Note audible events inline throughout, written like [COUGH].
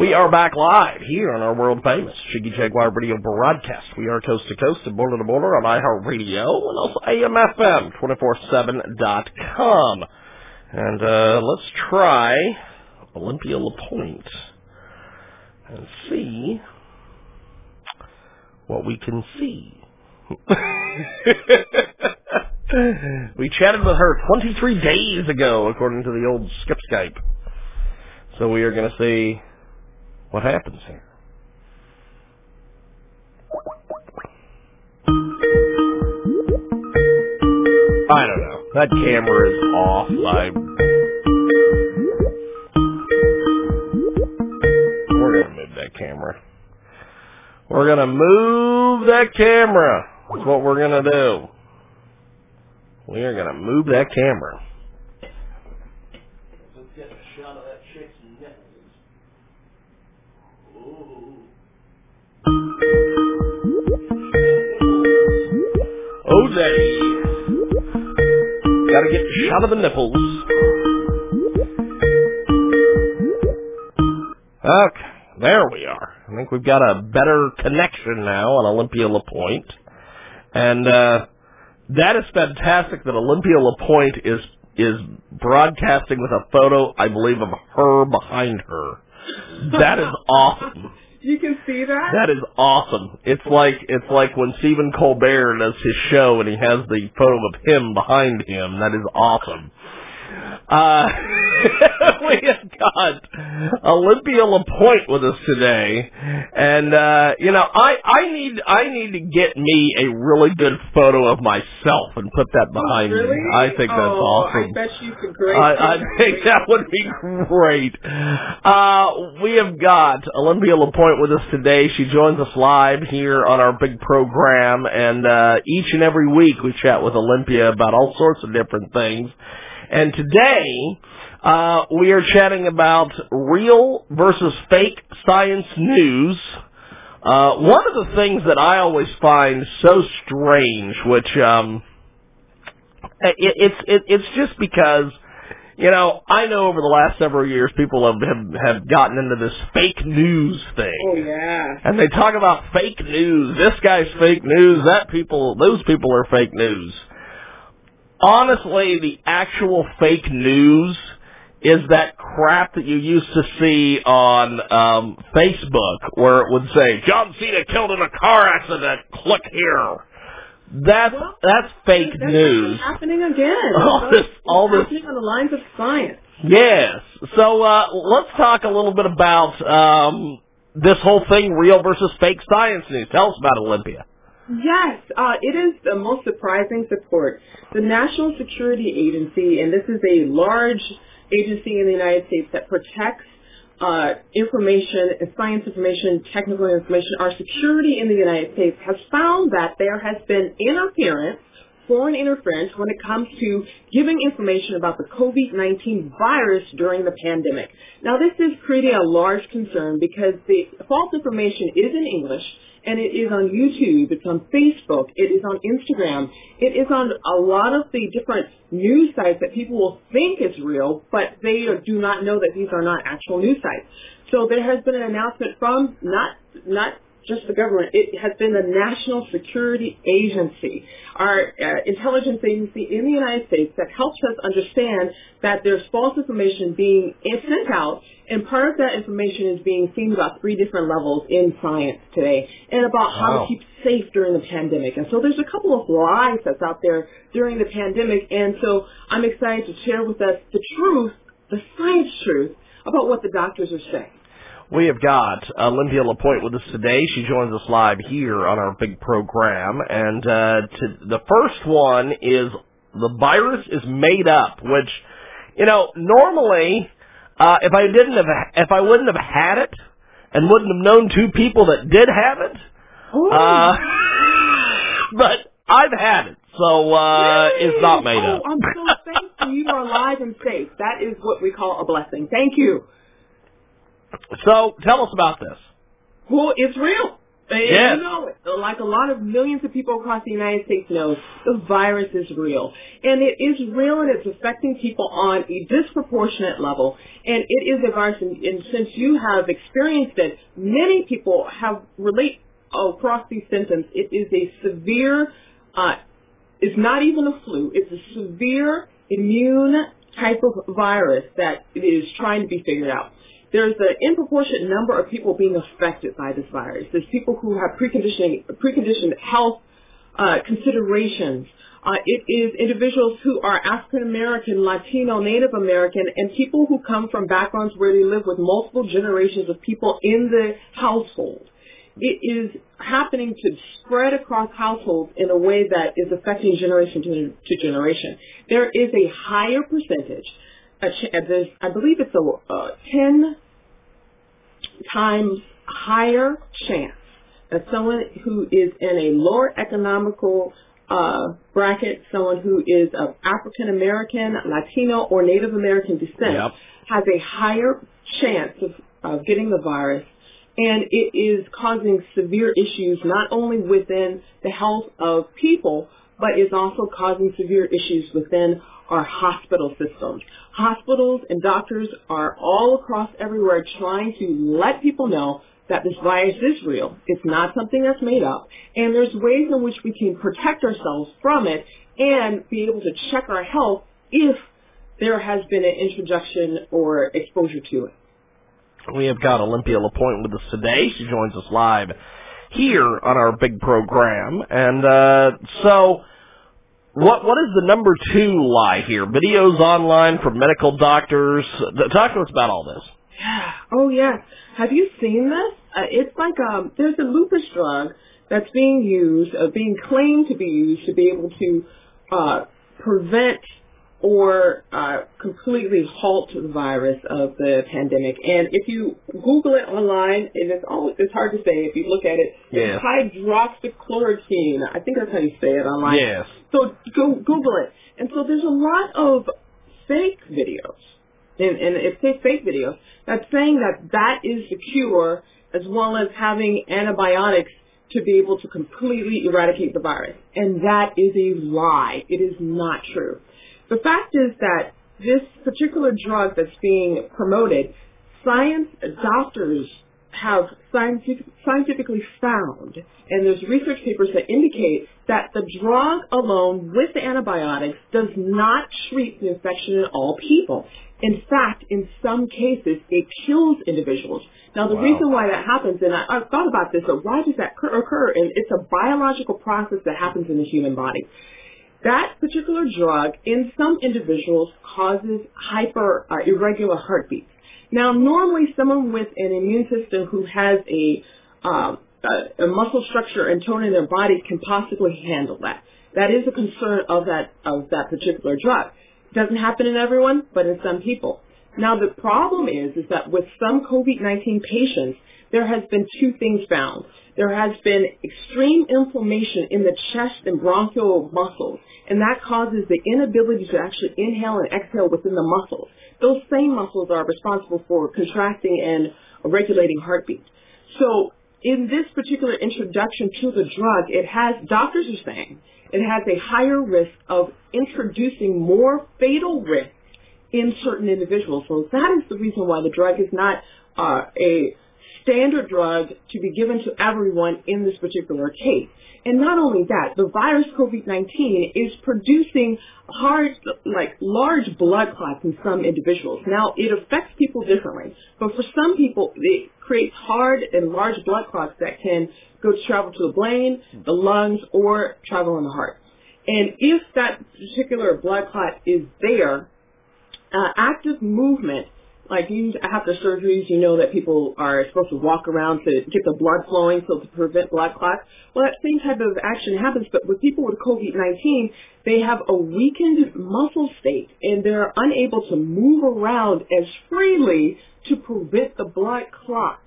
We are back live here on our world famous Jiggy Jaguar radio broadcast. We are coast to coast and border to border on iHeartRadio and also AMFM247.com. And uh, let's try Olympia LaPointe and see what we can see. [LAUGHS] we chatted with her 23 days ago, according to the old Skip Skype. So we are going to see what happens here. I don't know. That camera is off. I. We're gonna move that camera. We're gonna move that camera. That's what we're gonna do. We are gonna move that camera. Oh, they. Gotta get shot of the nipples. Okay, there we are. I think we've got a better connection now on Olympia LaPointe. And, uh, that is fantastic that Olympia LaPointe is, is broadcasting with a photo, I believe, of her behind her. That is awesome. You can see that? That is awesome. It's like it's like when Stephen Colbert does his show and he has the photo of him behind him. That is awesome. Uh, [LAUGHS] we have got Olympia LaPointe with us today, and uh, you know, I I need I need to get me a really good photo of myself and put that behind oh, really? me. I think that's oh, awesome. I bet you could great. I, I think that would be great. Uh, we have got Olympia LaPointe with us today. She joins us live here on our big program, and uh, each and every week we chat with Olympia about all sorts of different things. And today, uh, we are chatting about real versus fake science news. Uh, one of the things that I always find so strange, which um, it, it's it, it's just because you know I know over the last several years people have have, have gotten into this fake news thing. Oh yeah. And they talk about fake news. This guy's fake news. That people, those people are fake news honestly, the actual fake news is that crap that you used to see on um, Facebook, where it would say John Cena killed in a car accident. Click here. That's Well, that's fake That's news. happening again. [LAUGHS] All this- all this- happening on the lines of science. Yes. So uh, let's talk a little bit about um, this whole thing, real versus fake science news. Tell us about Olympia. Yes, uh, it is the most surprising support. The National Security Agency, and this is a large agency in the United States that protects uh, information, and science information, technical information, our security in the United States has found that there has been interference, foreign interference, when it comes to giving information about the COVID-19 virus during the pandemic. Now, this is creating a large concern because the false information is in English and it is on YouTube, it's on Facebook, it is on Instagram, it is on a lot of the different news sites that people will think is real, but they do not know that these are not actual news sites. So there has been an announcement from not not just the government, it has been the National Security Agency, our uh, intelligence agency in the United States that helps us understand that there's false information being sent out, and part of that information is being seen about three different levels in science today, and about how Wow. to keep safe during the pandemic. And so there's a couple of lies that's out there during the pandemic, and so I'm excited to share with us the truth, the science truth, about what the doctors are saying. We have got Olympia LaPointe with us today. She joins us live here on our big program. And uh, to, the first one is the virus is made up, which, you know, normally, uh, if I didn't have, if I wouldn't have had it and wouldn't have known two people that did have it, uh, [LAUGHS] but I've had it, so uh, it's not made oh, up. I'm so thankful you are alive and safe. That is what we call a blessing. Thank you. So tell us about this. Well, it's real. And Yes. you know, like a lot of millions of people across the United States know, the virus is real. And it is real and it's affecting people on a disproportionate level. And it is a virus, and, and since you have experienced it, many people have relate across these symptoms. It is a severe, uh, it's not even a flu, it's a severe immune type of virus that is trying to be figured out there's an disproportionate number of people being affected by this virus. There's people who have preconditioning, preconditioned health uh, considerations. Uh, it is individuals who are African American, Latino, Native American, and people who come from backgrounds where they live with multiple generations of people in the household. It is happening to spread across households in a way that is affecting generation to, to generation. There is a higher percentage there's, I believe it's a uh, 10 times higher chance that someone who is in a lower economical uh, bracket, someone who is of African American, Latino, or Native American descent, Yep. has a higher chance of, of getting the virus. And it is causing severe issues not only within the health of people, but is also causing severe issues within our hospital systems. Hospitals and doctors are all across everywhere trying to let people know that this virus is real. It's not something that's made up. And there's ways in which we can protect ourselves from it and be able to check our health if there has been an introduction or exposure to it. We have got Olympia LaPointe with us today. She joins us live here on our big program. And uh, so, what what is the number two lie here? Videos online from medical doctors. Talk to us about all this. Yeah. Oh yes. Have you seen this? Uh, it's like um, there's a lupus drug that's being used, uh, being claimed to be used to be able to uh, prevent or uh, completely halt the virus of the pandemic. And if you Google it online, and it's always it's hard to say if you look at it. Yeah. It's hydroxychloroquine. I think that's how you say it online. Yes. So go Google it. And so there's a lot of fake videos, and, and it's fake videos that's saying that that is the cure, as well as having antibiotics to be able to completely eradicate the virus. And that is a lie. It is not true. The fact is that this particular drug that's being promoted, science doctors have scientific, scientifically found, and there's research papers that indicate that the drug alone with the antibiotics does not treat the infection in all people. In fact, in some cases, it kills individuals. Now, the Wow. reason why that happens, and I, I've thought about this, so why does that occur, occur? And it's a biological process that happens in the human body. That particular drug in some individuals causes hyper uh, irregular heartbeats. Now, normally someone with an immune system who has a, um, a, a muscle structure and tone in their body can possibly handle that. That is a concern of that of that particular drug. It doesn't happen in everyone, but in some people. Now, the problem is is that with some COVID-19 patients, there has been two things found. There has been extreme inflammation in the chest and bronchial muscles, and that causes the inability to actually inhale and exhale within the muscles. Those same muscles are responsible for contracting and regulating heartbeat. So in this particular introduction to the drug, it has, doctors are saying, it has a higher risk of introducing more fatal risk in certain individuals. So that is the reason why the drug is not uh, a standard drug to be given to everyone in this particular case. And not only that, the virus COVID-19 is producing hard, like large blood clots in some individuals. Now, it affects people differently, but for some people, it creates hard and large blood clots that can go to travel to the brain, the lungs, or travel in the heart. And if that particular blood clot is there, uh, active movement, like you after surgeries, you know that people are supposed to walk around to get the blood flowing so to prevent blood clots. Well, that same type of action happens, but with people with COVID-19, they have a weakened muscle state and they're unable to move around as freely to prevent the blood clots.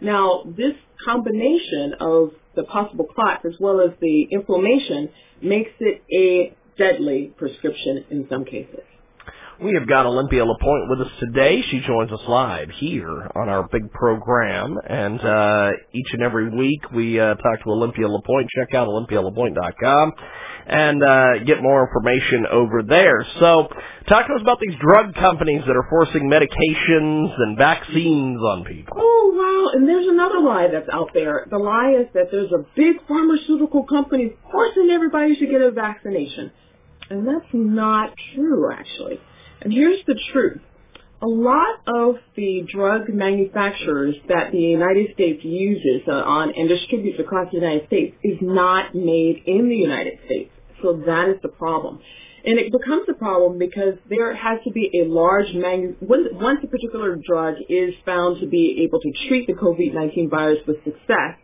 Now, this combination of the possible clots as well as the inflammation makes it a deadly prescription in some cases. We have got Olympia LaPointe with us today. She joins us live here on our big program, and uh, each and every week we uh, talk to Olympia LaPointe. Check out olympialapointe.com and uh, get more information over there. So, talk to us about these drug companies that are forcing medications and vaccines on people. Oh, wow. And there's another lie that's out there. The lie is that there's a big pharmaceutical company forcing everybody to get a vaccination. And that's not true, actually. And here's the truth. A lot of the drug manufacturers that the United States uses uh, on and distributes across the United States is not made in the United States. So that is the problem. And it becomes a problem because there has to be a large manu- once a particular drug is found to be able to treat the COVID-19 virus with success,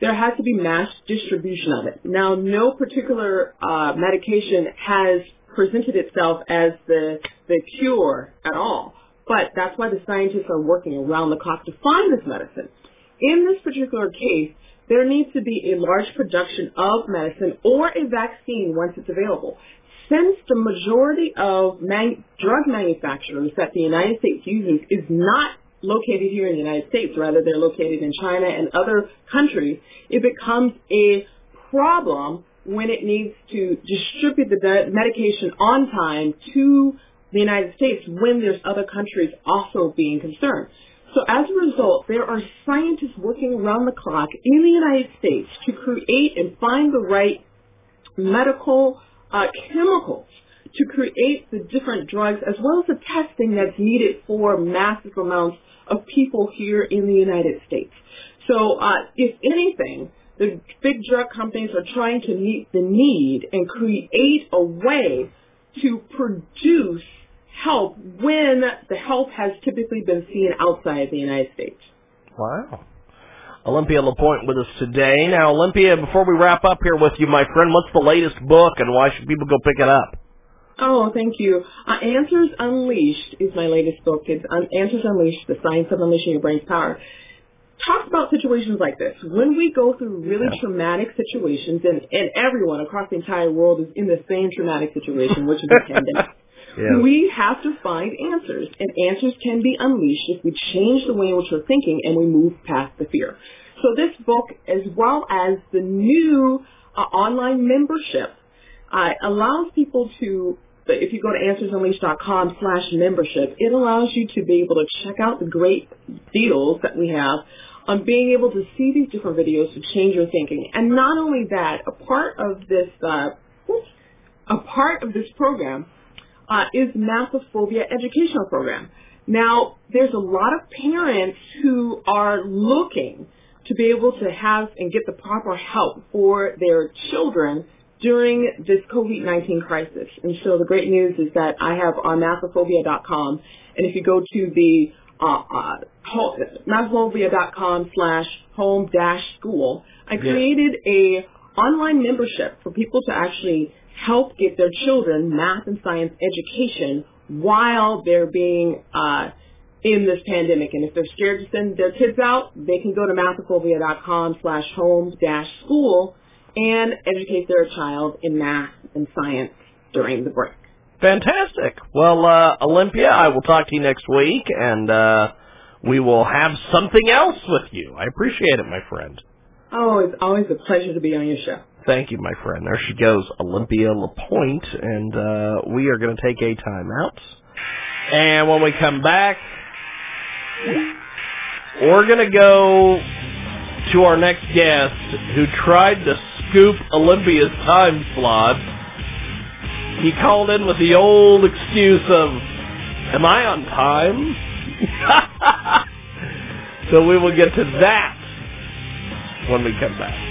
there has to be mass distribution of it. Now, no particular uh, medication has presented itself as the the cure at all. But that's why the scientists are working around the clock to find this medicine. In this particular case, there needs to be a large production of medicine or a vaccine once it's available. Since the majority of man- drug manufacturers that the United States uses is not located here in the United States, rather they're located in China and other countries, it becomes a problem when it needs to distribute the medication on time to the United States when there's other countries also being concerned. So as a result, there are scientists working around the clock in the United States to create and find the right medical uh, chemicals to create the different drugs as well as the testing that's needed for massive amounts of people here in the United States. So uh, if anything, the big drug companies are trying to meet the need and create a way to produce help when the help has typically been seen outside the United States. Wow. Olympia LaPointe with us today. Now, Olympia, before we wrap up here with you, my friend, what's the latest book and why should people go pick it up? Oh, thank you. Uh, Answers Unleashed is my latest book. It's Un- Answers Unleashed, The Science of Unleashing Your Brain's Power talks about situations like this. When we go through really yeah. traumatic situations, and, and everyone across the entire world is in the same traumatic situation, which is a [LAUGHS] pandemic, yeah. we have to find answers. And answers can be unleashed if we change the way in which we're thinking and we move past the fear. So this book, as well as the new uh, online membership, uh, allows people to if you go to answersunleashed.com slash membership, it allows you to be able to check out the great deals that we have on being able to see these different videos to change your thinking. And not only that, a part of this, uh, a part of this program uh, is Mathophobia Educational Program. Now, there's a lot of parents who are looking to be able to have and get the proper help for their children during this COVID-19 crisis. And so the great news is that I have on mathophobia.com, and if you go to the uh, uh, slash home dash school, I created a online membership for people to actually help get their children math and science education while they're being uh, in this pandemic. And if they're scared to send their kids out, they can go to mathophobia.com slash home dash school and educate their child in math and science during the break. Fantastic. Well, uh, Olympia, I will talk to you next week, and uh, we will have something else with you. I appreciate it, my friend. Oh, it's always a pleasure to be on your show. Thank you, my friend. There she goes, Olympia LaPointe, and uh, we are going to take a time out. And when we come back, we're going to go to our next guest who tried to scoop Olympia's time slot he called in with the old excuse of, am I on time? [LAUGHS] so we will get to that when we come back.